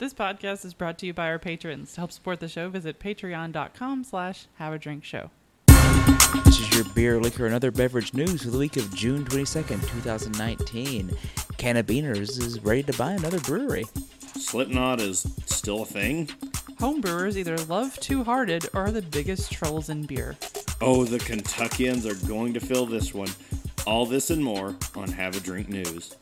This podcast is brought to you by our patrons. To help support the show, visit patreon.com slash have a drink show. This is your beer, liquor, and other beverage news for the week of June 22nd, 2019. Cannabiniers is ready to buy another brewery. Slipknot is still a thing. Home brewers either love Two Hearted or are the biggest trolls in beer. Oh, the Kentuckians are going to fill this one. All this and more on Have a Drink News.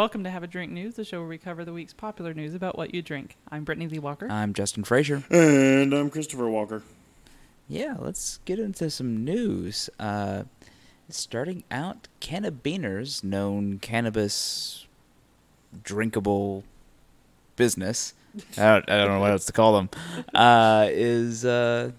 Welcome to Have a Drink News, the show where we cover the week's popular news about what you drink. I'm Brittany Lee Walker. I'm Justin Frazier. And I'm Christopher Walker. Yeah, let's get into some news. Uh, starting out, Cannabiniers, known cannabis drinkable business, I don't, I don't know what else to call them, uh, is uh,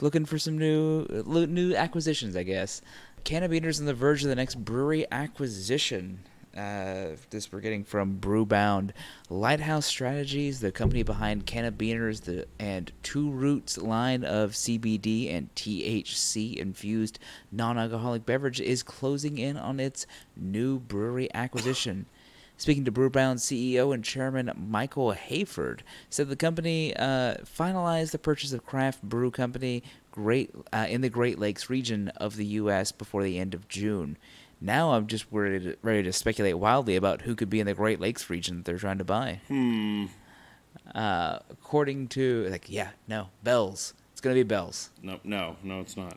looking for some new new acquisitions, I guess. Cannabiniers on the verge of the next brewery acquisition. Uh, this we're getting from Brewbound. Lighthouse Strategies, the company behind Cannabiniers the, and Two Roots line of CBD and THC infused non alcoholic beverage, is closing in on its new brewery acquisition. Speaking to Brewbound CEO and Chairman Michael Hayford, said the company uh, finalized the purchase of Craft Brew Company Great uh, in the Great Lakes region of the U.S. before the end of June. Now I'm just ready to, ready to speculate wildly about who could be in the Great Lakes region that they're trying to buy. Hmm. Uh, according to like, yeah, no, Bells. It's gonna be Bells. No, no, no, it's not.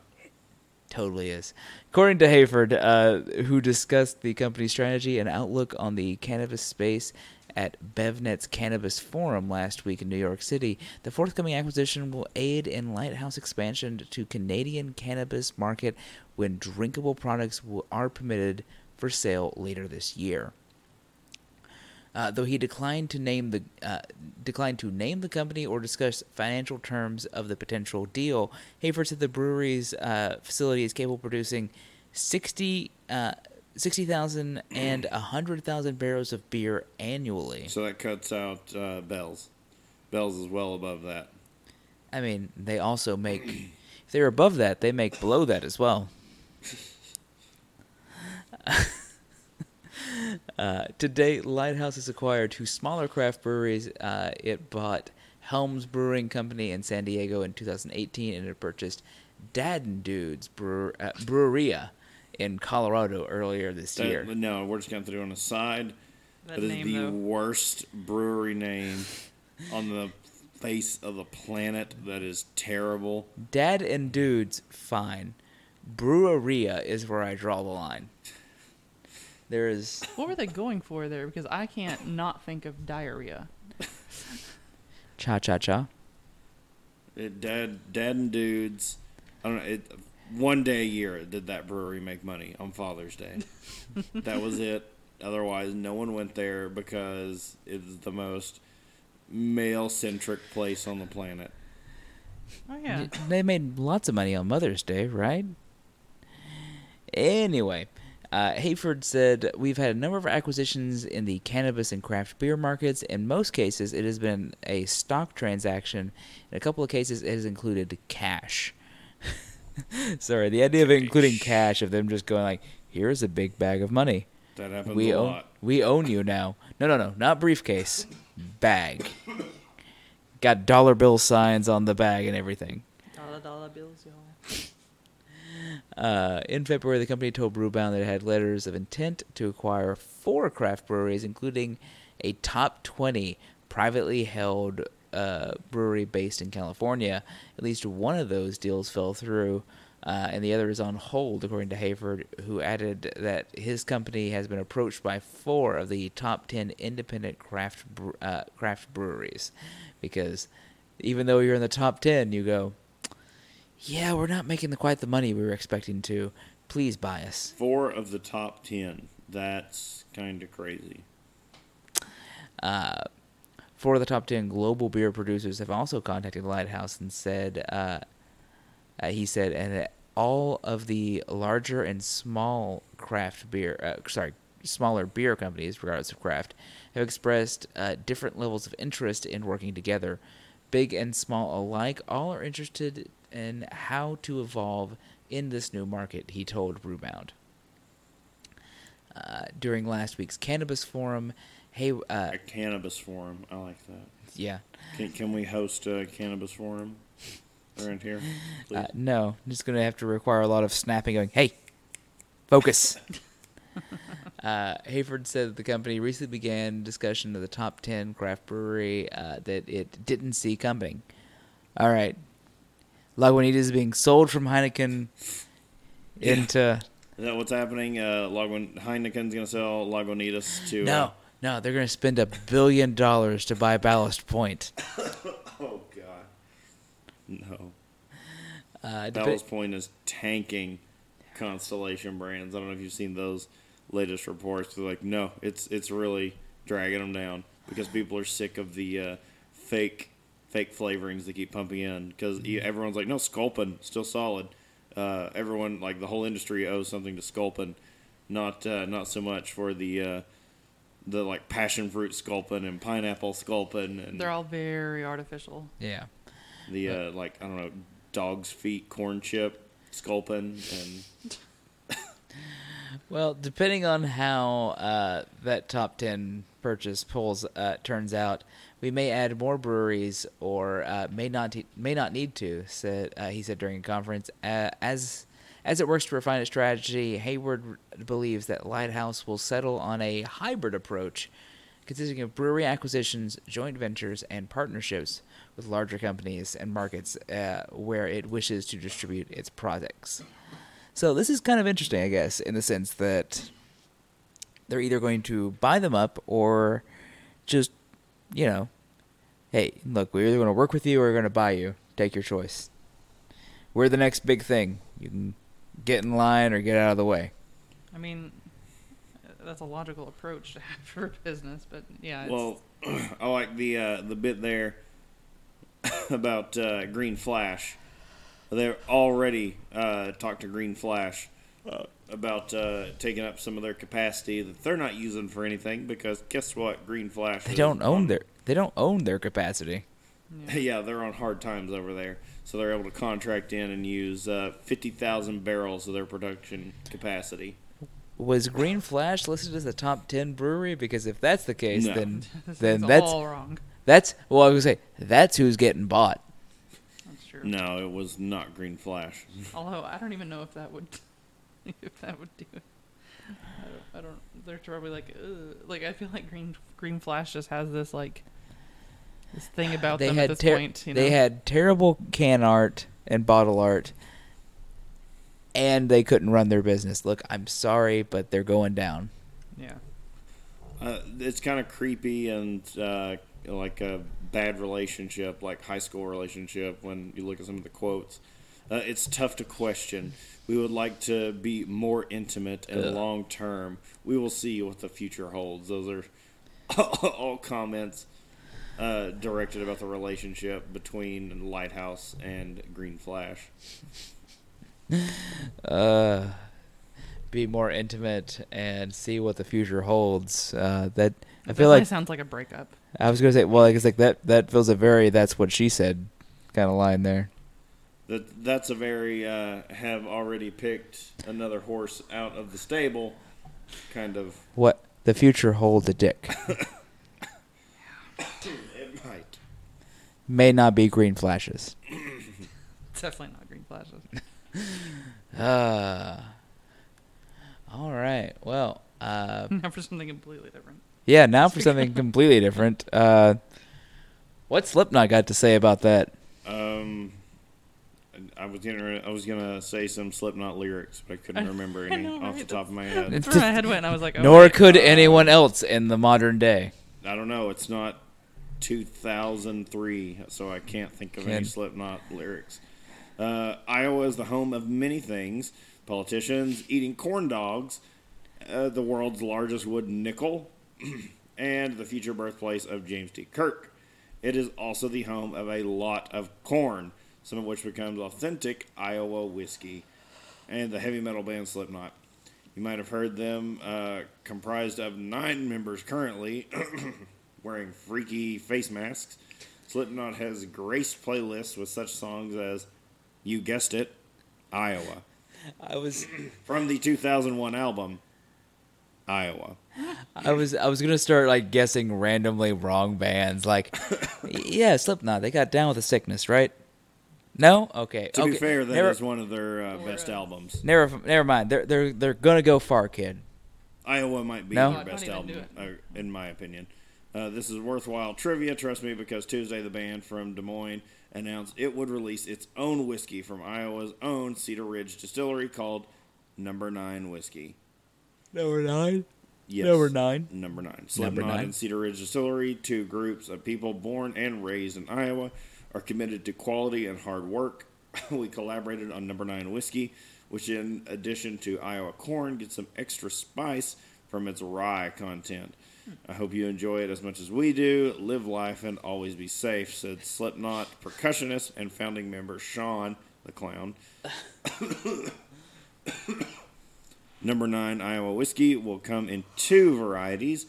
Totally is. According to Hayford, uh, who discussed the company's strategy and outlook on the cannabis space at BevNet's Cannabis Forum last week in New York City, the forthcoming acquisition will aid in Lighthouse expansion to Canadian cannabis market when drinkable products are permitted for sale later this year. Uh, though he declined to name the uh, declined to name the company or discuss financial terms of the potential deal, Hayford said the brewery's uh, facility is capable of producing 60, uh, 60,000 and 100,000 barrels of beer annually. So that cuts out uh, Bells. Bells is well above that. I mean, they also make, if they're above that, they make below that as well. Uh, to date, Lighthouse has acquired two smaller craft breweries. Uh, it bought Helms Brewing Company in San Diego in 2018, and it purchased Dad and Dudes Brewer, uh, Breweria in Colorado earlier this That- year. no, we're just going to throw on the side. That that is name, the though. worst brewery name on the face of the planet. That is terrible. Dad and Dudes, fine. Breweria is where I draw the line. There is What were they going for there? Because I can't not think of diarrhea. cha cha cha. It, dad, dad and dudes. I don't know. It, one day a year did that brewery make money on Father's Day. that was it. Otherwise, no one went there because it's the most male centric place on the planet. Oh, yeah. They made lots of money on Mother's Day, right? Anyway, uh, Hayford said, We've had a number of acquisitions in the cannabis and craft beer markets. In most cases, it has been a stock transaction. In a couple of cases, it has included cash. Sorry, the idea of including cash, of them just going like, Here's a big bag of money. That happens We a own, lot. we own you now. No, no, no, not briefcase. Bag. Got dollar bill signs on the bag and everything. Dollar dollar bills, y'all. Uh, in February, the company told Brewbound that it had letters of intent to acquire four craft breweries, including a top 20 privately held uh, brewery based in California. At least one of those deals fell through, uh, and the other is on hold, according to Hayford, who added that his company has been approached by four of the top 10 independent craft bre- uh, craft breweries, because even though you're in the top 10, you go, yeah, we're not making the, quite the money we were expecting to. Please buy us. Four of the top ten. That's kind of crazy. Uh, four of the top 10 global beer producers have also contacted Lighthouse and said, uh, uh, he said, and all of the larger and small craft beer, uh, sorry, smaller beer companies, regardless of craft, have expressed uh, different levels of interest in working together. Big and small alike, all are interested in how to evolve in this new market, he told Brewbound. Uh, during last week's cannabis forum, hey, uh, A cannabis forum. I like that. yeah, Can, can we host a cannabis forum around here? Uh, no, I'm just gonna have to require a lot of snapping. Going, hey, focus. uh, Hayford said that the company recently began discussion of the top ten craft brewery uh, that it didn't see coming. All right, Lagunitas is being sold from Heineken Yeah. into Is that what's happening? Uh, Lagun- Heineken's going to sell Lagunitas to. no, Uh, no. They're gonna spend a billion dollars to buy Ballast Point. oh, God. No. Uh, Ballast Point is tanking Constellation brands. I don't know if you've seen those latest reports. They're like, no, it's it's really dragging them down because people are sick of the uh, fake fake flavorings they keep pumping in. Because everyone's like, no, Sculpin still solid. Uh, everyone like the whole industry owes something to Sculpin, not uh, not so much for the uh, the like passion fruit Sculpin and pineapple Sculpin and They're all very artificial. yeah. the uh, like I don't know dog's feet corn chip Sculpin and Well, depending on how uh, that top ten purchase pulls uh, turns out, we may add more breweries or uh, may not may not need to. Said uh, he said during a conference. Uh, as as it works to refine its strategy, Hayford believes that Lighthouse will settle on a hybrid approach, consisting of brewery acquisitions, joint ventures, and partnerships with larger companies and markets uh, where it wishes to distribute its products. So this is kind of interesting, I guess, in the sense that they're either going to buy them up or just, you know, hey, look, we're either going to work with you or we're going to buy you. Take your choice. We're the next big thing. You can get in line or get out of the way. I mean, that's a logical approach to have for business, but yeah. It's, well I like the uh, the bit there about uh, Green Flash. They're already uh, talked to Green Flash uh, about uh, taking up some of their capacity that they're not using for anything because guess what? Green Flash They don't own on- their they don't own their capacity. Yeah, they're on hard times over there, so they're able to contract in and use uh, fifty thousand barrels of their production capacity. Was Green Flash listed as a top ten brewery? Because if that's the case, No. then then that's all wrong. that's well, I was gonna say that's who's getting bought. That's true. No, it was not Green Flash. Although I don't even know if that would, if that would do it. I don't. I don't they're probably like, Ugh. like I feel like Green Green Flash just has this like, this thing about they them had at this ter- point. You know? they had terrible can art and bottle art, and they couldn't run their business. Look, I'm sorry, but they're going down. yeah. Uh, it's kind of creepy and uh, like a bad relationship, like high school relationship. When you look at some of the quotes, uh, it's tough to question. We would like to be more intimate and Ugh. long term. We will see what the future holds. Those are all comments uh, directed about the relationship between Lighthouse and Green Flash. Uh, be more intimate and see what the future holds. Uh, that I feel like sounds like a breakup. I was gonna say. Well, it's like that. That feels a very "that's what she said" kind of line there. That that's a very uh, have already picked another horse out of the stable kind of. What the future holds a dick It might. may not be green flashes. Definitely not Green Flashes. Uh, all right. Well, uh, now for something completely different. yeah. Now for something completely different. Uh, what Slipknot got to say about that? Um, I was gonna I was gonna say some Slipknot lyrics, but I couldn't remember any know, off the top of my That's head. where my head went. I was like, oh, Nor wait. could anyone else in the modern day. I don't know. It's not 2003, so I can't think of any Slipknot lyrics. Uh, Iowa is the home of many things: politicians eating corn dogs, uh, the world's largest wooden nickel, and the future birthplace of James T. Kirk. It is also the home of a lot of corn, some of which becomes authentic Iowa whiskey, and the heavy metal band Slipknot. You might have heard them, uh, comprised of nine members currently, wearing freaky face masks. Slipknot has graced playlists with such songs as, you guessed it, Iowa. I was From the 2001 album, Iowa. I was I was gonna start like guessing randomly wrong bands. Like, yeah, Slipknot. They got down with the sickness, right? No. Okay. To okay. be fair, that is never, one of their uh, best albums. never never mind. They're they're they're gonna go far, kid. Iowa might be No? their best album, uh, in my opinion. Uh, this is worthwhile trivia, trust me, because Tuesday the band from Des Moines announced it would release its own whiskey from Iowa's own Cedar Ridge distillery called Number Nine Whiskey. Number nine. Yes. Number nine. Number nine. Number Slipknot nine. and Cedar Ridge Distillery, two groups of people born and raised in Iowa, are committed to quality and hard work. we collaborated on Number Nine Whiskey, which, in addition to Iowa corn, gets some extra spice from its rye content. I hope you enjoy it as much as we do. Live life and always be safe, said Slipknot percussionist and founding member Shawn the Clown. Number nine Iowa whiskey will come in two varieties.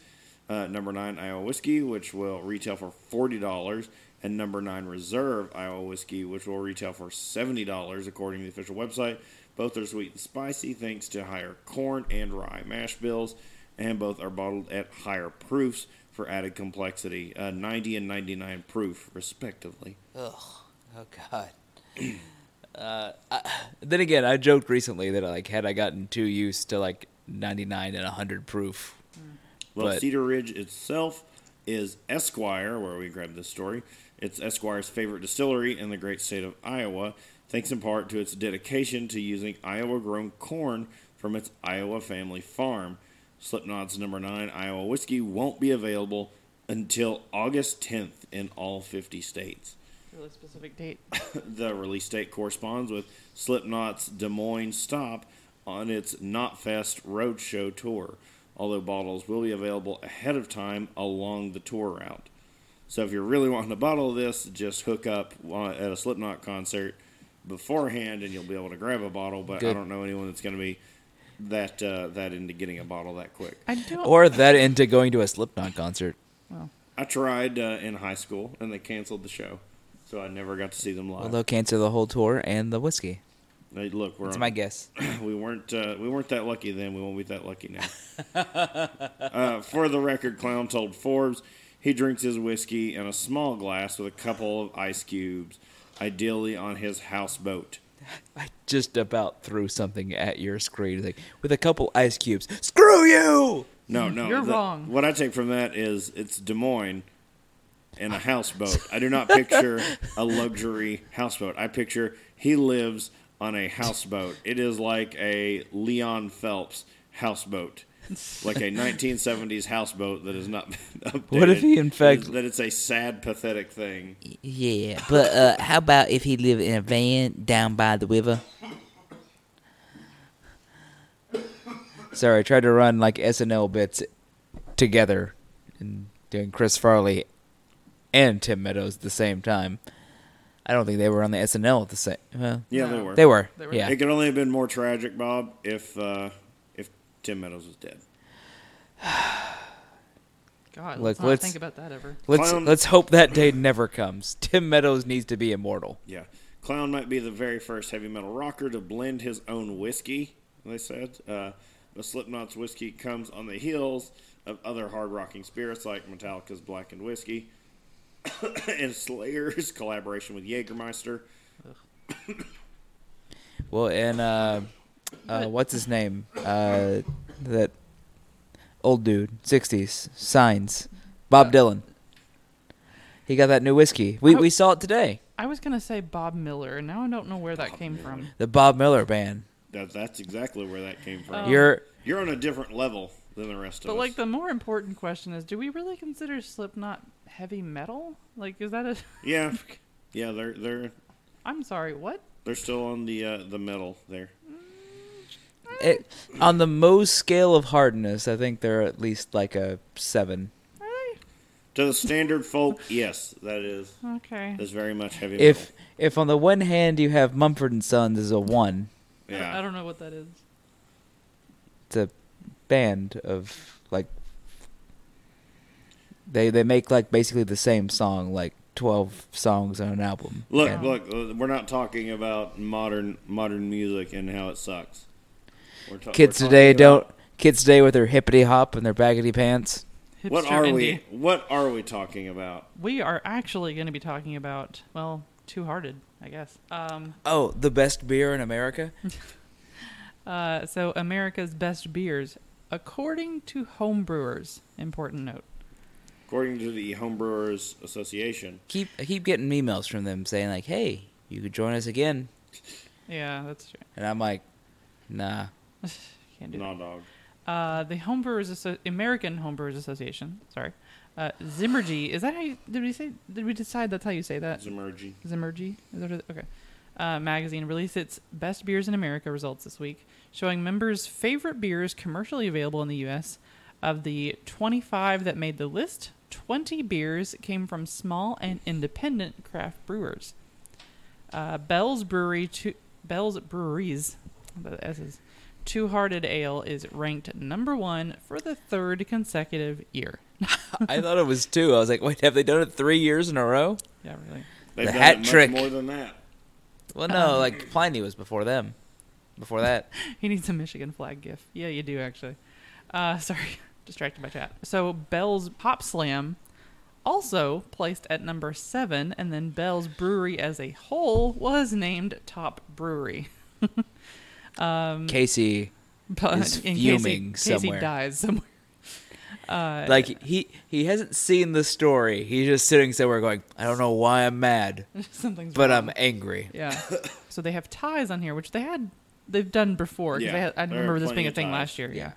Uh, number nine Iowa whiskey, which will retail for forty dollars, and number nine Reserve Iowa whiskey, which will retail for seventy dollars, according to the official website. Both are sweet and spicy, thanks to higher corn and rye mash bills, and both are bottled at higher proofs for added complexity, uh, ninety and ninety-nine proof, respectively. Ugh. Oh God. uh, I, then again, I joked recently that like had I gotten too used to like 99 and 100 proof. Well, But- Cedar Ridge itself is Esquire, where we grabbed this story. It's Esquire's favorite distillery in the great state of Iowa, thanks in part to its dedication to using Iowa grown corn from its Iowa family farm. Slipknot's number 9 Iowa whiskey won't be available until August 10th in all 50 states. Really specific date. The release date corresponds with Slipknot's Des Moines stop on its Knotfest Roadshow tour, although bottles will be available ahead of time along the tour route. So if you're really wanting a bottle of this, just hook up uh, at a Slipknot concert beforehand and you'll be able to grab a bottle, but I don't know anyone that's going to be that uh, that into getting a bottle that quick. I don't. Or that into going to a Slipknot concert. well, I tried uh, in high school and they canceled the show. So I never got to see them live. Well, they'll cancel the whole tour and the whiskey. Hey, look, we're That's on- my guess. we weren't uh, we weren't that lucky then. We won't be that lucky now. uh, for the record, Clown told Forbes he drinks his whiskey in a small glass with a couple of ice cubes, ideally on his houseboat. I just about threw something at your screen like with a couple ice cubes. Screw you! No, no, You're the- wrong. What I take from that is it's Des Moines in a houseboat. I do not picture a luxury houseboat. I picture he lives on a houseboat. It is like a Leon Phelps houseboat. Like a 1970s houseboat that is not been updated. What if he, in fact- that it's a sad, pathetic thing? Yeah, but uh, how about if he lived in a van down by the river? Sorry, I tried to run like SNL bits together and doing Chris Farley and Tim Meadows at the same time. I don't think they were on the SNL at the same. Well, Yeah, No. they were. they were. They were. Yeah. It could only have been more tragic, Bob, if uh, if Tim Meadows was dead. God, Look, let's not let's- think about that ever. Let's Clown- let's hope that day never comes. Tim Meadows needs to be immortal. Yeah. Clown might be the very first heavy metal rocker to blend his own whiskey, they said. Uh, but Slipknot's whiskey comes on the heels of other hard rocking spirits like Metallica's Blackened Whiskey and Slayer's collaboration with Jägermeister. Well, and uh, uh, what's his name? Uh, that old dude, sixties, signs, Bob Uh, Dylan. He got that new whiskey. We we saw it today. I was gonna say Bob Miller, and now I don't know where that Bob came Miller. from. The Bob Miller band. That, that's exactly where that came from. Oh. You're You're on a different level than the rest of us. But us. like the more important question is, do we really consider Slipknot heavy metal? Like, is that a? yeah, yeah, they're they're I'm sorry, what? they're still on the uh, the metal there. It, on the Mohs scale of hardness. I think they're at least like a seven. Are they? To the standard folk, yes, that is Okay. that's very much heavy If metal. if on the one hand you have Mumford and Sons as a one, I, don't, Yeah. I don't know what that is. It's a band of like they they make like basically the same song, like twelve songs on an album. Look, And- look, we're not talking about modern modern music and how it sucks. We're ta- kids today about- don't. Kids today with their hippity hop and their baggity pants. What are indie. we? What are we talking about? We are actually going to be talking about well, Two Hearted, I guess. Um, Oh, the best beer in America. uh, so America's best beers, according to homebrewers. Important note. According to the Homebrewers Association, Keep I keep getting emails from them saying like, "Hey, you could join us again," Yeah, that's true. and I'm like, "Nah." Can't do. Nah Dog. Uh, the Homebrewers Asso- American Homebrewers Association. Sorry, uh, Zymurgy. Is that how? You, did we say? Did we decide that's how you say that? Zymurgy. Zymurgy. Is that okay? Uh, magazine released its best beers in America results this week, showing members' favorite beers commercially available in the U.S. Of the 25 that made the list, 20 beers came from small and independent craft brewers. Uh, Bell's Brewery, two, Bell's Breweries, the S's, Two Hearted Ale is ranked number one for the third consecutive year. I thought it was two. I was like, "Wait, have they done it three years in a row?" Yeah, really. They've The done hat it much trick. more than that. Well, no, Um, like Pliny was before them. Before that, He needs a Michigan flag gif. Yeah, you do actually. Uh, sorry, distracted by chat. So Bell's Hop Slam also placed at number seven, and then Bell's Brewery as a whole was named top brewery. Um, Casey, but is fuming case he, case he somewhere. dies somewhere. Uh, like he he hasn't seen the story. He's just sitting somewhere going, "I don't know why I'm mad, something's but wrong. I'm angry." Yeah. so they have ties on here, which they had they've done before. Yeah, they had, I remember this being a thing ties. last year. Yeah.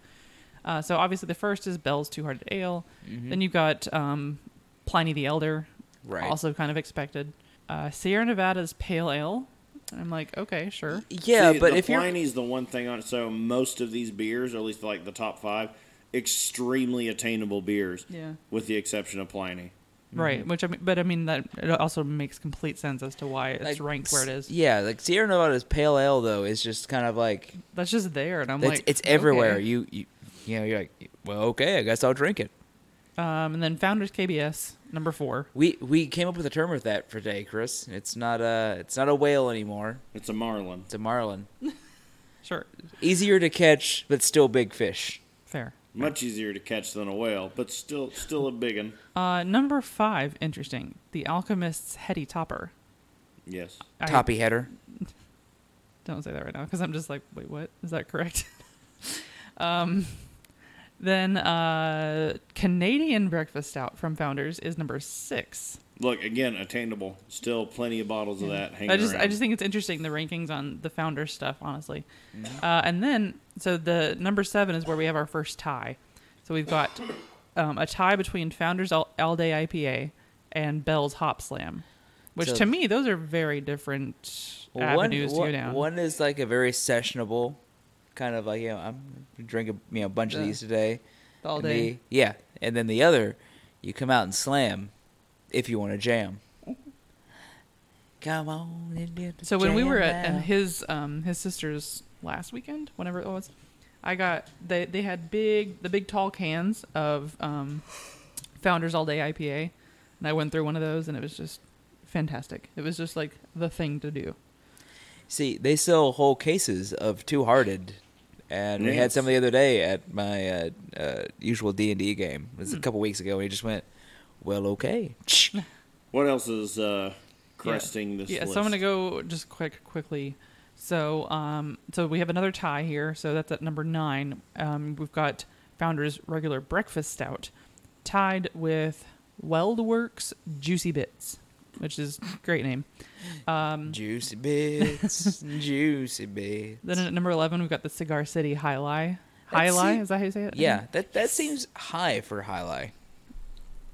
Yeah. Uh, so obviously the first is Bell's Two Hearted Ale. Mhm. Then you've got um, Pliny the Elder, Right. also kind of expected. Uh, Sierra Nevada's Pale Ale. I'm like, okay, sure. yeah, See, but the if you're Pliny's the one thing on it. So most of these beers, or at least like the top five, extremely attainable beers, Yeah. with the exception of Pliny. Right. Which I mean, but I mean that it also makes complete sense as to why it's like, ranked where it is. Yeah, like Sierra Nevada's pale ale though is just kind of like That's just there, and I'm like, it's everywhere. okay. You you you know you're like, well, okay, I guess I'll drink it. Um, and then Founders KBS number four. We we came up with a term with that for today, Chris. It's not a it's not a whale anymore. It's a Marlin. It's a marlin. Sure. Easier to catch, but still big fish. Fair. Much easier to catch than a whale, but still still a big one. Uh, number five, interesting. The Alchemist's Heady Topper. Yes. I Toppy header. Don't say that right now because I'm just like, wait, what? Is that correct? um, then uh, Canadian Breakfast Stout from Founders is number six. Look again, attainable. Still plenty of bottles of that hanging I just, around. I just think it's interesting the rankings on the Founders stuff, honestly. Mm-hmm. Uh, and then, so the number seven is where we have our first tie. So we've got um, a tie between Founders All, All Day IPA and Bell's Hop Slam, which So- to me those are very different Well, one, avenues to go down. one is like a very sessionable, kind of like you know I'm drinking you know a bunch of these today. all And day. the- yeah, and then the other, you come out and slam, if you want to jam. Come on and do the So when we were at, now. at his um his sister's last weekend, whenever it was, I got they they had big the big tall cans of um Founders All Day IPA, and I went through one of those and it was just fantastic. It was just like the thing to do. See, they sell whole cases of Two Hearted, and we had Yes. some the other day at my uh, uh, usual D and D game. It Hmm. was a couple weeks ago. And he just went, "Well, okay." What else is uh, cresting this yeah, list? so I'm gonna go just quick quickly. So um so we have another tie here. So that's at number nine. Um, we've got Founders Regular Breakfast Stout, tied with WeldWerks Juicy Bits, which is a great name. Um, Juicy bits, juicy bits. then at number eleven we've got the Cigar City Jai Alai. Jai Alai is that how you say it? Yeah, that that seems high for Highlight.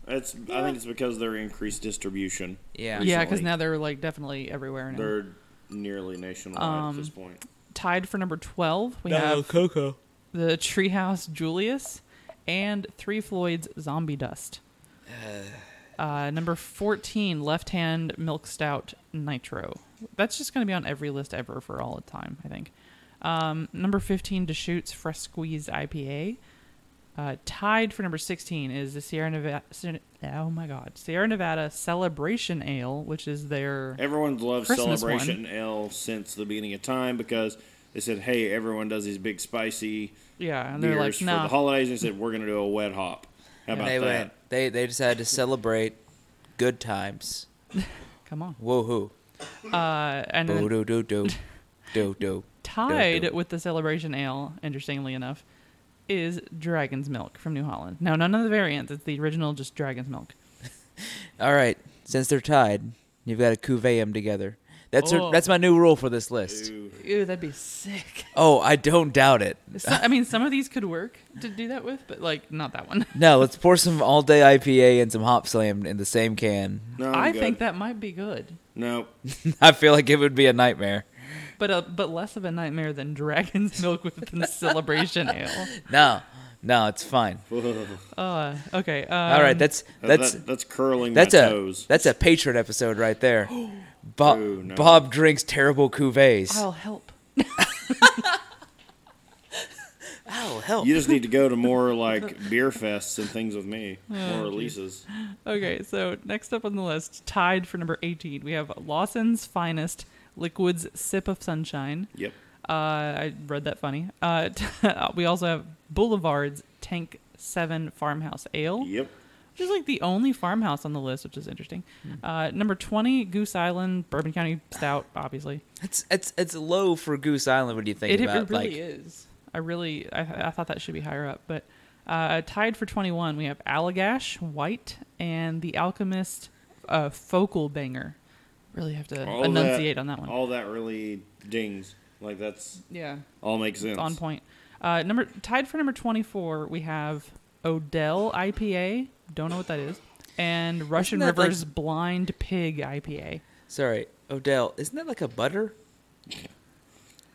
It's, I think it's because they're increased distribution. Yeah. Yeah, because now they're like definitely everywhere now. They're nearly nationwide Um, at this point. Tied for number twelve, we have Coco. the Treehouse Julius and Three Floyd's Zombie Dust. Uh, number 14, Left Hand Milk Stout Nitro. That's just going to be on every list ever for all the time, I think. Um, number 15, Deschutes Fresh Squeezed IPA. Uh, tied for number 16 is the Sierra Nevada. Oh my God, Sierra Nevada Celebration Ale, which is their Everyone's loved Christmas Celebration Ale since the beginning of time because they said, "Hey, everyone does these big spicy yeah, and they're like, for the holidays." And they said, "We're going to do a wet hop." How about they that? went. They they decided to celebrate good times. come on. Woohoo! Uh, and then Do do do do do do. tied do. with the Celebration Ale, interestingly enough, is Dragon's Milk from New Holland. Now, none of the variants. It's the original, just Dragon's Milk. All right, since they're tied, you've got to cuvee them together. That's Oh. that's my new rule for this list. Ew, that'd be sick. Oh, I don't doubt it. So- I mean, some of these could work to do that with, but like not that one. No, let's pour some all day IPA and some hop slam in the same can. No, I'm I good. think that might be good, Nope. I feel like it would be a nightmare. but uh, but less of a nightmare than Dragon's Milk with the Celebration Ale. No, no, it's fine. Uh, okay. Um, All right, that's that's That- that's curling that's my a toes. that's a patron episode right there. Bob Ooh, no. Bob drinks terrible cuvées. I'll help. Oh, help! You just need to go to more like beer fests and things with me, Oh, more releases. Okay, so next up on the list, tied for number 18, we have Lawson's Finest Liquids Sip of Sunshine. Yep. Uh, I read that funny. Uh, we also have Boulevard's Tank 7 Farmhouse Ale, Yep. Which is like the only farmhouse on the list, which is interesting. Uh, number 20, Goose Island Bourbon County Stout, obviously. It's it's it's low for Goose Island What do you think It, it really like is. I really, I, I thought that should be higher up. But uh, tied for 21, we have Allagash White and The Alchemist uh, Focal Banger. Really have to All enunciate that, on that one. All that really dings. Like that's yeah, all makes sense. it's on point. Uh, number tied for number 24, we have Odell IPA. Don't know what that is. And Russian that like- River's Blind Pig IPA. sorry, Odell. Isn't that like a butter?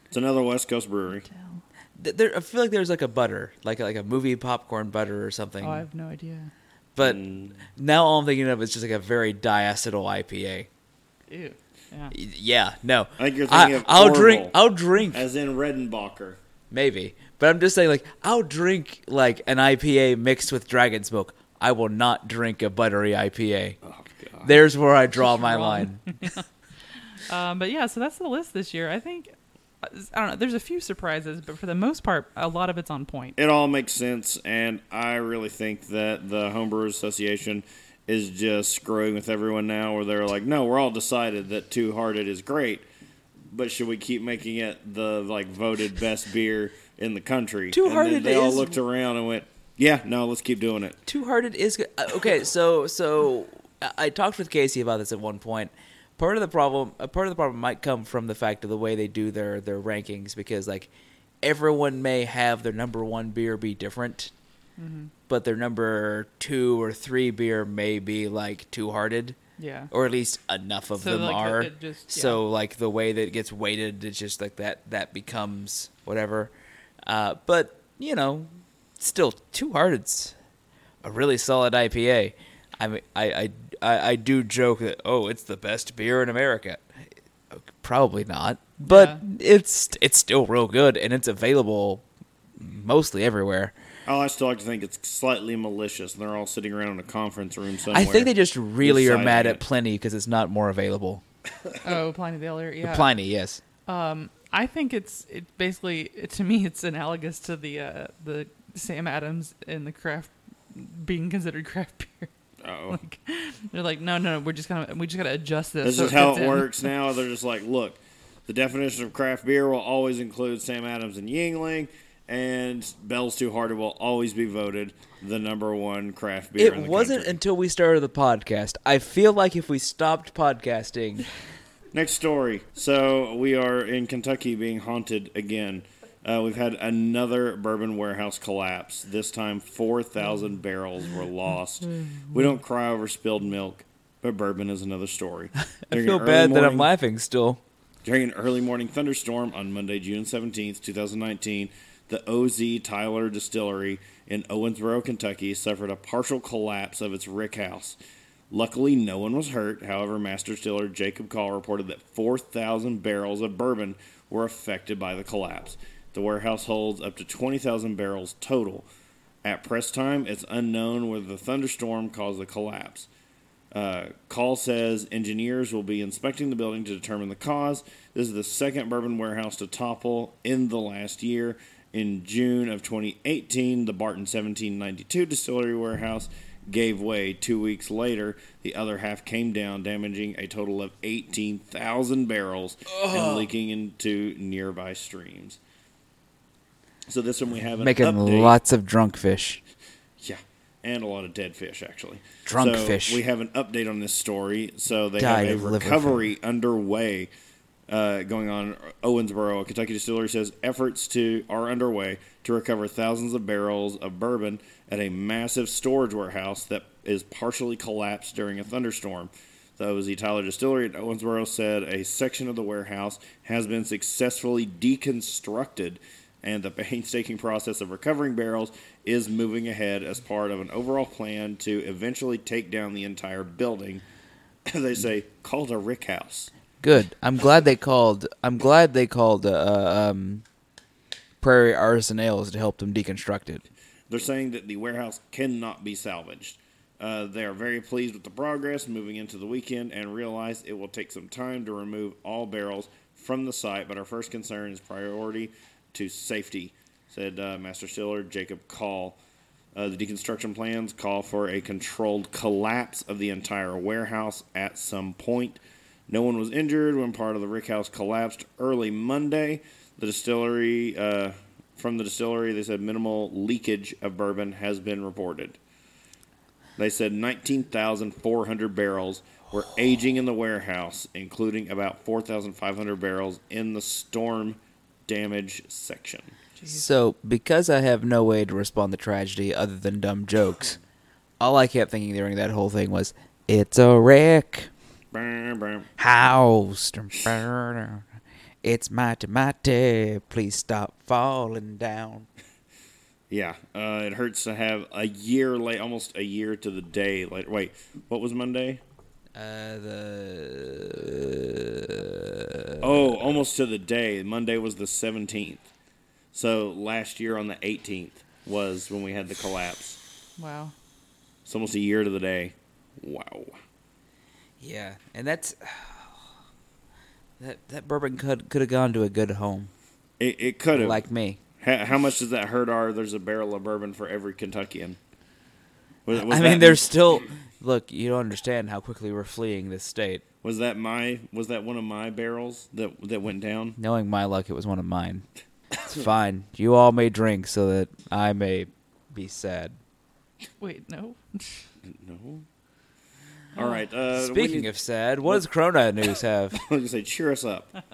It's another West Coast brewery. Th- There, I feel like there's like a butter, like a, like a movie popcorn butter or something. Oh, I have no idea. but Mm. now all I'm thinking of is just like a very diacetyl IPA. Ew. Yeah. Y- Yeah, no. I think you're thinking of I'll drink. Orville. I'll drink As in Redenbacher. maybe, but I'm just saying like I'll drink like an IPA mixed with dragon smoke. I will not drink a buttery IPA. Oh god. There's where I draw my wrong. line. Um, but yeah, so that's the list this year. I think I don't know. There's a few surprises, but for the most part, a lot of it's on point. It all makes sense, and I really think that the Homebrewers Association is just screwing with everyone now, where they're like, "No, we're all decided that Two Hearted is great, but should we keep making it the like voted best beer in the country?" Two And then Hearted They all is- looked around and went, "Yeah, no, let's keep doing it." Two Hearted is good. Uh, Okay, so so I- I talked with Casey about this at one point. Part of the problem, part of the problem might come from the fact of the way they do their their rankings because like everyone may have their number one beer be different, but their number two or three beer may be like Two Hearted, Yeah. or at least enough of So, them like, are. it just- yeah. So like the way that it gets weighted, it's just like that that becomes whatever. Uh, but you know, still Two Hearted's a really solid IPA. I mean, I, I, I, I do joke that oh, it's the best beer in America. Probably not, but Yeah. it's it's still real good and it's available mostly everywhere. Oh, I still like to think it's slightly malicious, and they're all sitting around in a conference room somewhere. I think they just really are deciding mad at. Pliny because it's not more available. Oh, Pliny the Elder. Yeah. Pliny, yes. Um, I think it's it basically it, to me it's analogous to the uh, the Sam Adams and the craft being considered craft beer. Uh-oh. Like they're like, no, no, no, we're just gonna we just gotta adjust this. This so is how it in." works now. They're just like, look, the definition of craft beer will always include Sam Adams and Yuengling, and Bell's Two Hearted will always be voted the number one craft beer. in It the wasn't country. until we started the podcast. I feel like if we stopped podcasting, Next story. So we are in Kentucky being haunted again. Uh, we've had another bourbon warehouse collapse. This time, 4,000 barrels were lost. We don't cry over spilled milk, but bourbon is another story. I feel bad that I'm laughing still. During an early morning thunderstorm on Monday, June 17th, 2019, the OZ Tyler Distillery in Owensboro, Kentucky, suffered a partial collapse of its rick house. Luckily, no one was hurt. However, Master Distiller Jacob Call reported that 4,000 barrels of bourbon were affected by the collapse. The warehouse holds up to 20,000 barrels total. At press time, it's unknown whether the thunderstorm caused the collapse. Uh, Call says engineers will be inspecting the building to determine the cause. This is the second bourbon warehouse to topple in the last year. In June of 2018, the Barton 1792 distillery warehouse gave way. Two weeks later, the other half came down, damaging a total of 18,000 barrels and leaking into nearby streams. So this one we have an Making update. lots of drunk fish. Yeah, and a lot of dead fish actually. Drunk so fish. We have an update on this story. So they Died have a recovery underway uh, going on. Owensboro, a Kentucky distillery, says efforts to are underway to recover thousands of barrels of bourbon at a massive storage warehouse that is partially collapsed during a thunderstorm. So the OZ Tyler Distillery at Owensboro said a section of the warehouse has been successfully deconstructed, and the painstaking process of recovering barrels is moving ahead as part of an overall plan to eventually take down the entire building. they say called a rick house. Good. I'm glad they called. I'm glad they called uh, um, Prairie Artisan Ales to help them deconstruct it. They're saying that the warehouse cannot be salvaged. Uh, they are very pleased with the progress moving into the weekend and realize it will take some time to remove all barrels from the site, but our first concern is priority to safety, said uh, Master Stiller Jacob Call. Uh, the deconstruction plans call for a controlled collapse of the entire warehouse at some point. No one was injured when part of the rick house collapsed early Monday. The distillery, uh, from the distillery, they said minimal leakage of bourbon has been reported. They said 19,400 barrels were aging in the warehouse, including about 4,500 barrels in the storm damage section. So, because I have no way to respond to tragedy other than dumb jokes, all I kept thinking during that whole thing was, "It's a wreck, Brr, brr. house, it's mighty mighty. Please stop falling down." Yeah, uh, it hurts to have a year late, almost a year to the day. Like, wait, what was Monday? Uh, the Oh, almost to the day. Monday was the 17th. So last year on the 18th was when we had the collapse. Wow. It's almost a year to the day. Wow. yeah, and that's that that bourbon could could have gone to a good home It, it could have. like me. how, how much does that hurt our there's a barrel of bourbon for every Kentuckian? Was, was I mean, there's still look. You don't understand how quickly we're fleeing this state. Was that my was that one of my barrels that that went down? Knowing my luck, it was one of mine. It's fine. You all may drink so that I may be sad. Wait, no. No. All right. Uh, Speaking of sad, what does Corona news have? I was gonna say, cheer us up.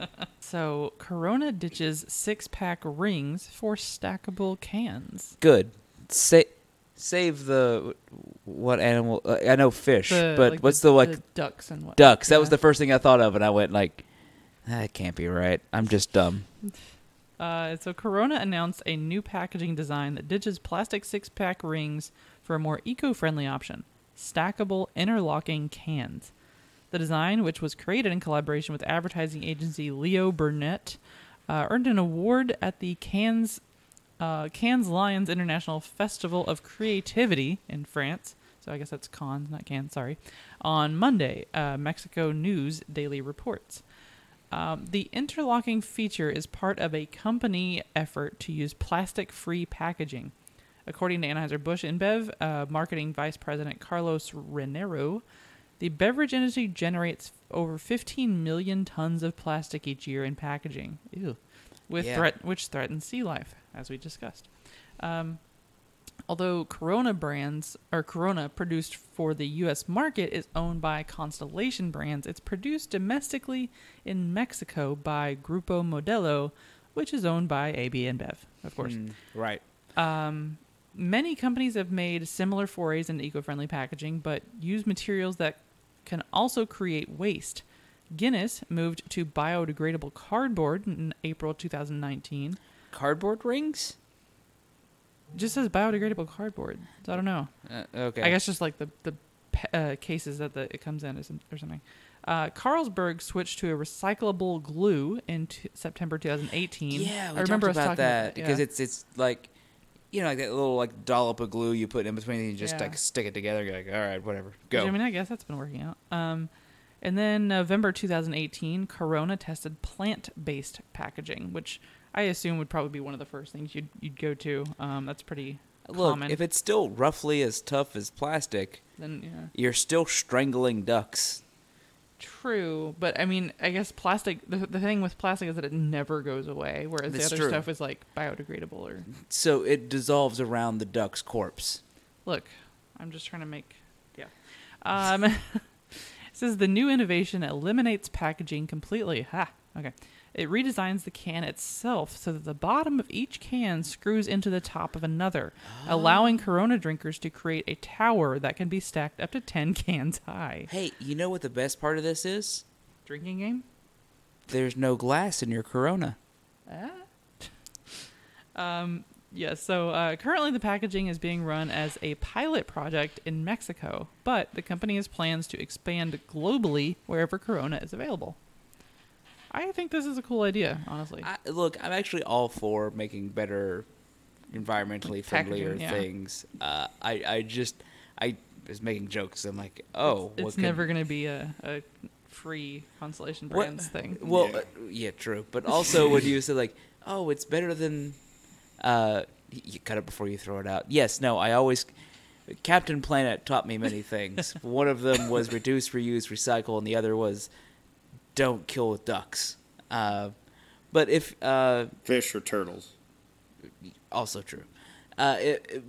So Corona ditches six-pack rings for stackable cans. Good. Sa- save the what animal? Uh, I know fish, The, but like, what's the, like ducks and what? ducks? That was Yeah. the first thing I thought of, and I went like, that can't be right. I'm just dumb. Uh, so Corona announced a new packaging design that ditches plastic six-pack rings for a more eco-friendly option: stackable interlocking cans. The design, which was created in collaboration with advertising agency Leo Burnett, uh, earned an award at the Cannes uh, Cannes Lions International Festival of Creativity in France. So I guess that's Cannes, not Cannes. Sorry. On Monday, uh, Mexico News Daily reports. Um, the interlocking feature is part of a company effort to use plastic-free packaging. According to Anheuser-Busch InBev, uh, marketing vice president Carlos Renero, the beverage industry generates over 15 million tons of plastic each year in packaging, Ew. With Yeah. threat, which threatens sea life, as we discussed. Um, although Corona brands or Corona produced for the U.S. market is owned by Constellation Brands, it's produced domestically in Mexico by Grupo Modelo, which is owned by AB InBev, of course. Mm, right. Um, many companies have made similar forays into eco-friendly packaging, but use materials that can also create waste. Guinness moved to biodegradable cardboard in April 2019. Cardboard rings? Just says biodegradable cardboard. So I don't know. Uh, okay. I guess just like the the uh, cases that the, it comes in or something. Uh, Carlsberg switched to a recyclable glue in t- September 2018. Yeah, we I remember about that because yeah. it's it's like you know like that little like dollop of glue you put in between and you just Yeah. like stick it together. You're like, all right, whatever, go. I mean, I guess that's been working out. Um, and then November 2018, Corona tested plant-based packaging, which I assume would probably be one of the first things you'd you'd go to. Um, that's pretty Look, common. if it's still roughly as tough as plastic, then yeah, you're still strangling ducks. true. But I mean, I guess plastic. The, the thing with plastic is that it never goes away, whereas That's the other true. stuff is like biodegradable or. So it dissolves around the duck's corpse. Look, I'm just trying to make. Yeah. Um, says the new innovation eliminates packaging completely. Ha. Okay. It redesigns the can itself so that the bottom of each can screws into the top of another, allowing Corona drinkers to create a tower that can be stacked up to 10 cans high. Hey, you know what the best part of this is? Drinking game? There's no glass in your Corona. Ah. Um, yes, so uh, currently the packaging is being run as a pilot project in Mexico, but the company has plans to expand globally wherever Corona is available. I think this is a cool idea, honestly. I, look, I'm actually all for making better, environmentally Like friendlier yeah. things. Uh, I, I just, I was making jokes. I'm like, oh, it's what could- never going to be a, a free Constellation What- thing. Well, Yeah. uh, yeah, true. But also when you say like, oh, it's better than, uh, you cut it before you throw it out. Yes, no, I always. Captain Planet taught me many things. One of them was reduce, reuse, recycle, and the other was don't kill ducks. Uh, but if uh, Fish or turtles. also true. Uh, it, it-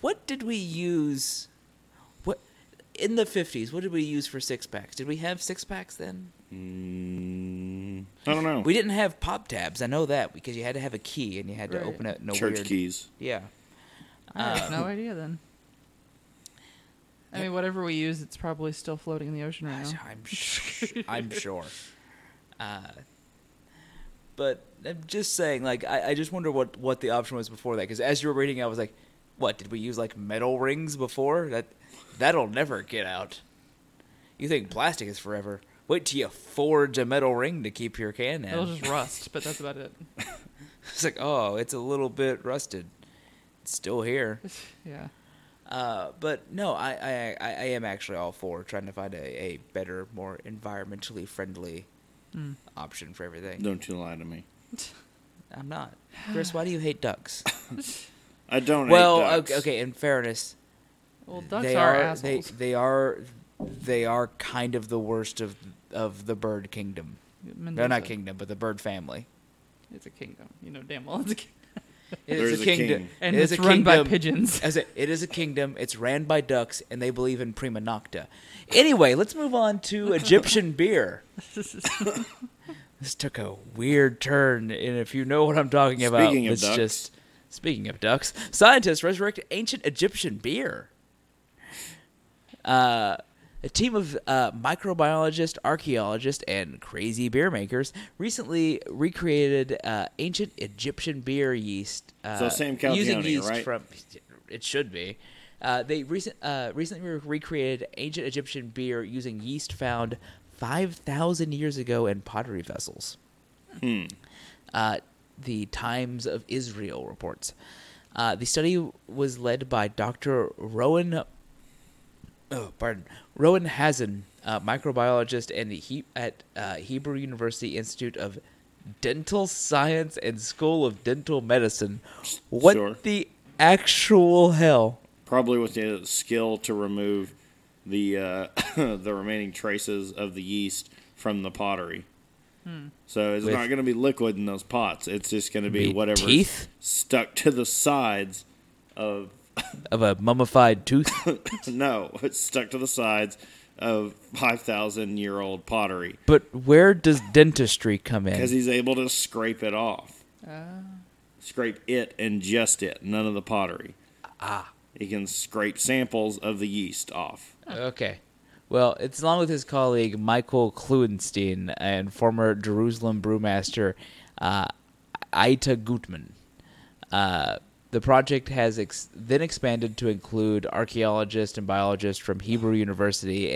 what did we use? What in the fifties? What did we use for six packs? Did we have six packs then? Mm, I don't know. We didn't have pop tabs. I know that because you had to have a key and you had to Right. open it. No Church weird. keys. Yeah. I have uh, no idea then. I mean, whatever we use, it's probably still floating in the ocean right now. I'm sh- I'm sure. Uh, but I'm just saying, like, I, I just wonder what, what the option was before that. Because as you were reading, I was like, what did we use like metal rings before? That that'll never get out. You think plastic is forever? Wait till you forge a metal ring to keep your can in. It'll just rust, but that's about it. It's like, oh, it's a little bit rusted. It's still here. Yeah. Uh, but no, I, I, I I am actually all for trying to find a, a better, more environmentally friendly Mm. option for everything. Don't you lie to me. I'm not. Chris, why do you hate ducks? I don't. well, hate ducks. okay, okay, in fairness, Well, ducks they are, are assholes. they they are they are kind of the worst of of the bird kingdom. No, Mendoza. not kingdom, but the bird family. It's a kingdom. You know damn well it's a kingdom. It There's is a a kingdom, king. And it is it's a run by pigeons. As it, it is a kingdom. It's ran by ducks, and they believe in prima nocta. Anyway, let's move on to Egyptian beer. This took a weird turn, and if you know what I'm talking about, Speaking of it's ducks. just speaking of ducks. Scientists resurrected ancient Egyptian beer. Uh, a team of uh, microbiologists, archaeologists, and crazy beer makers recently recreated uh, ancient Egyptian beer yeast. Uh, So Sam using Calagione, yeast right? from it should be. Uh, they recent uh, recently recreated ancient Egyptian beer using yeast found five thousand years ago in pottery vessels. Hmm. Uh, the Times of Israel reports. Uh, the study was led by Dr. Rowan. Oh, pardon, Rowan Hazan, uh, microbiologist and the he- at uh, Hebrew University Institute of Dental Science and School of Dental Medicine. What Sure. the actual hell? Probably with the skill to remove the uh, the remaining traces of the yeast from the pottery. So it's With- not going to be liquid in those pots. It's just going to be Be whatever teeth? stuck to the sides of Of a mummified tooth? no, it's stuck to the sides of five thousand year old pottery but where does dentistry come in? because he's able to scrape it off, Ah. scrape it and just it, none of the pottery. Ah. He can scrape samples of the yeast off. Okay. Well, it's along with his colleague Michael Klutstein and former Jerusalem brewmaster uh, Aita Gutman. Uh, the project has ex- then expanded to include archaeologists and biologists from Hebrew University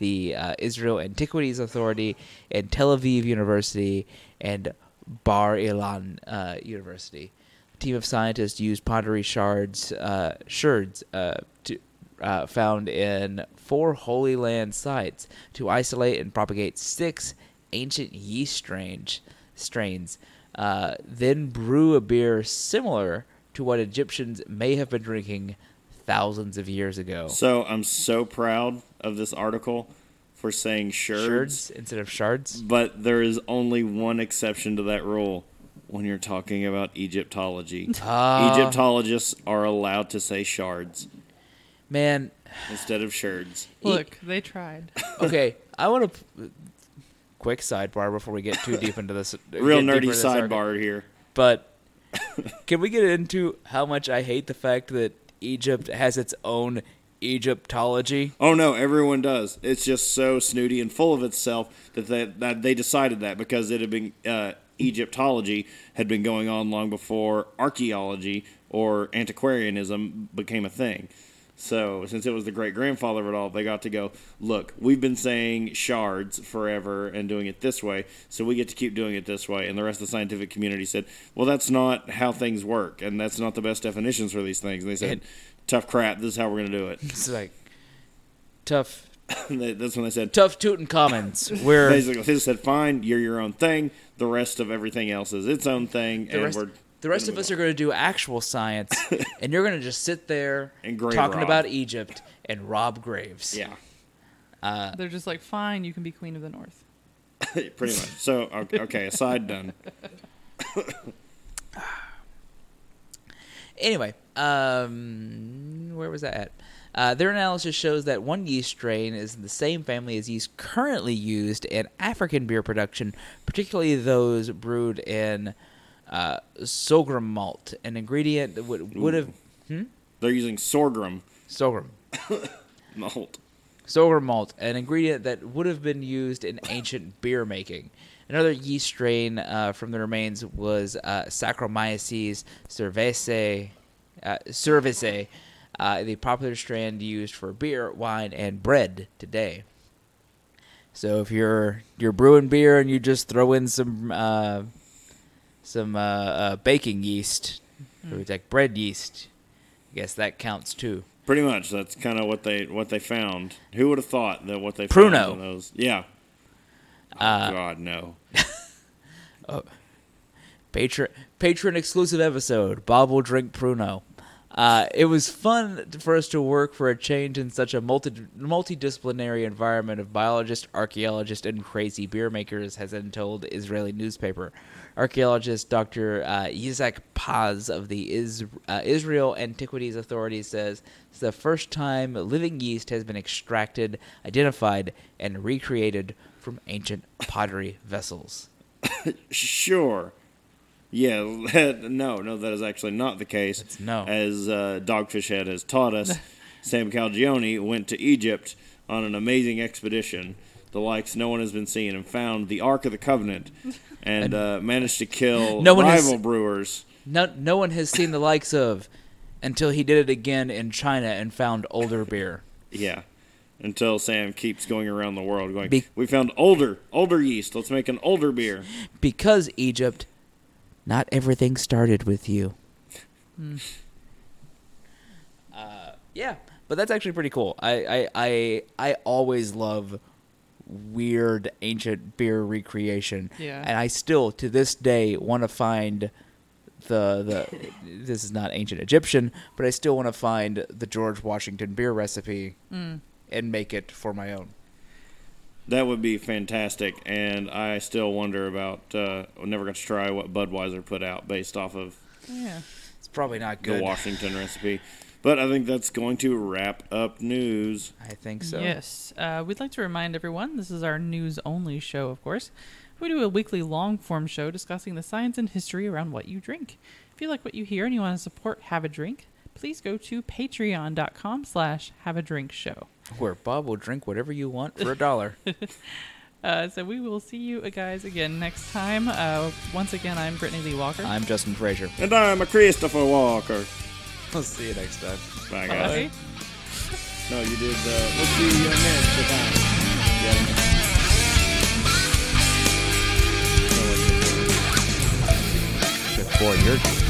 the uh, Israel Antiquities Authority, and Tel Aviv University, and Bar Ilan uh, University. A team of scientists used pottery shards, uh, sherds, uh, to, uh, found in four Holy Land sites to isolate and propagate six ancient yeast strains. strains uh, then brew a beer similar to what Egyptians may have been drinking thousands of years ago. So I'm so proud of this article for saying sherds, Sherds instead of shards. but there is only one exception to that rule when you're talking about Egyptology. Ah. Egyptologists are allowed to say shards Man, instead of sherds. Look, they tried. okay, I want to. Quick sidebar before we get too deep into this. Real nerdy this article. sidebar here. But can we get into how much I hate the fact that Egypt has its own Egyptology? Oh no, everyone does. It's just so snooty and full of itself that they, that they decided that because it had been uh, Egyptology had been going on long before archaeology or antiquarianism became a thing. So since it was the great grandfather of it all, they got to go. Look, we've been saying shards forever and doing it this way, so we get to keep doing it this way. And the rest of the scientific community said, "Well, that's not how things work, and that's not the best definitions for these things." And they said, "Tough crap. This is how we're going to do it." It's like tough, that's when they said, tough Tutankhamens. Where Basically, they said, "Fine, you're your own thing. The rest of everything else is its own thing." the and rest, we're the rest of us are going to do actual science, and you're going to just sit there And grave talking rob. about Egypt and rob graves. yeah, Uh, They're just like, fine, you can be queen of the north. pretty much. So okay, okay, aside done. Anyway, um, where was that at? Uh, their analysis shows that one yeast strain is in the same family as yeast currently used in African beer production, particularly those brewed in uh, sorghum malt, an ingredient that would would have They're using sorghum sorghum malt. sorghum malt, an ingredient that would have been used in ancient beer making. Another yeast strain uh, from the remains was uh, Saccharomyces cerevisiae, uh, cerevisiae, uh, the popular strain used for beer, wine, and bread today. So if you're you're brewing beer and you just throw in some uh, some uh, uh, baking yeast, or like bread yeast, I guess that counts too. Pretty much. That's kind of what they what they found. Who would have thought that what they Pruno. found in those? Yeah. Oh, Uh, God, no. Patreon Patreon exclusive episode. Bob will drink Pruno. Uh, it was fun for us to work for a change in such a multi multidisciplinary environment of biologists, archaeologists, and crazy beer makers, has been told Israeli newspaper. Archaeologist Dr. Uh, Paz of the Is- uh, Israel Antiquities Authority says it's the first time living yeast has been extracted, identified, and recreated from ancient pottery vessels. Sure. Yeah, no, no, that is actually not the case. It's no. As uh, Dogfish Head has taught us, Sam Calagione went to Egypt on an amazing expedition, the likes no one has been seen, and found the Ark of the Covenant, and uh, managed to kill No one has- rival brewers. No, no one has seen the likes of until he did it again in China and found older beer. Yeah. Until Sam keeps going around the world going, Be- we found older, older yeast. Let's make an older beer. Because Egypt, not everything started with you. Uh, yeah, but that's actually pretty cool. I, I, I, I always love weird ancient beer recreation. Yeah. And I still, to this day, want to find the the. This is not ancient Egyptian, but I still want to find the George Washington beer recipe Mm. and make it for my own. That would be fantastic, and I still wonder about. Uh, I'm never going to try what Budweiser put out based off of Yeah. It's probably not the. Washington recipe. But I think that's going to wrap up news. I think so. Yes. Uh, we'd like to remind everyone this is our news only show, of course. We do a weekly long form show discussing the science and history around what you drink. If you like what you hear and you want to support Have a Drink, please go to patreon.com slash have a drink show. Where Bob will drink whatever you want for a dollar. Uh, so we will see you guys again next time. Uh, once again, I'm Brittany Lee Walker. I'm Justin Frazier. And I'm a Christopher Walker. We'll see you next time. Bye, guys. Bye. No, you did. Uh, let's see you next time. Before your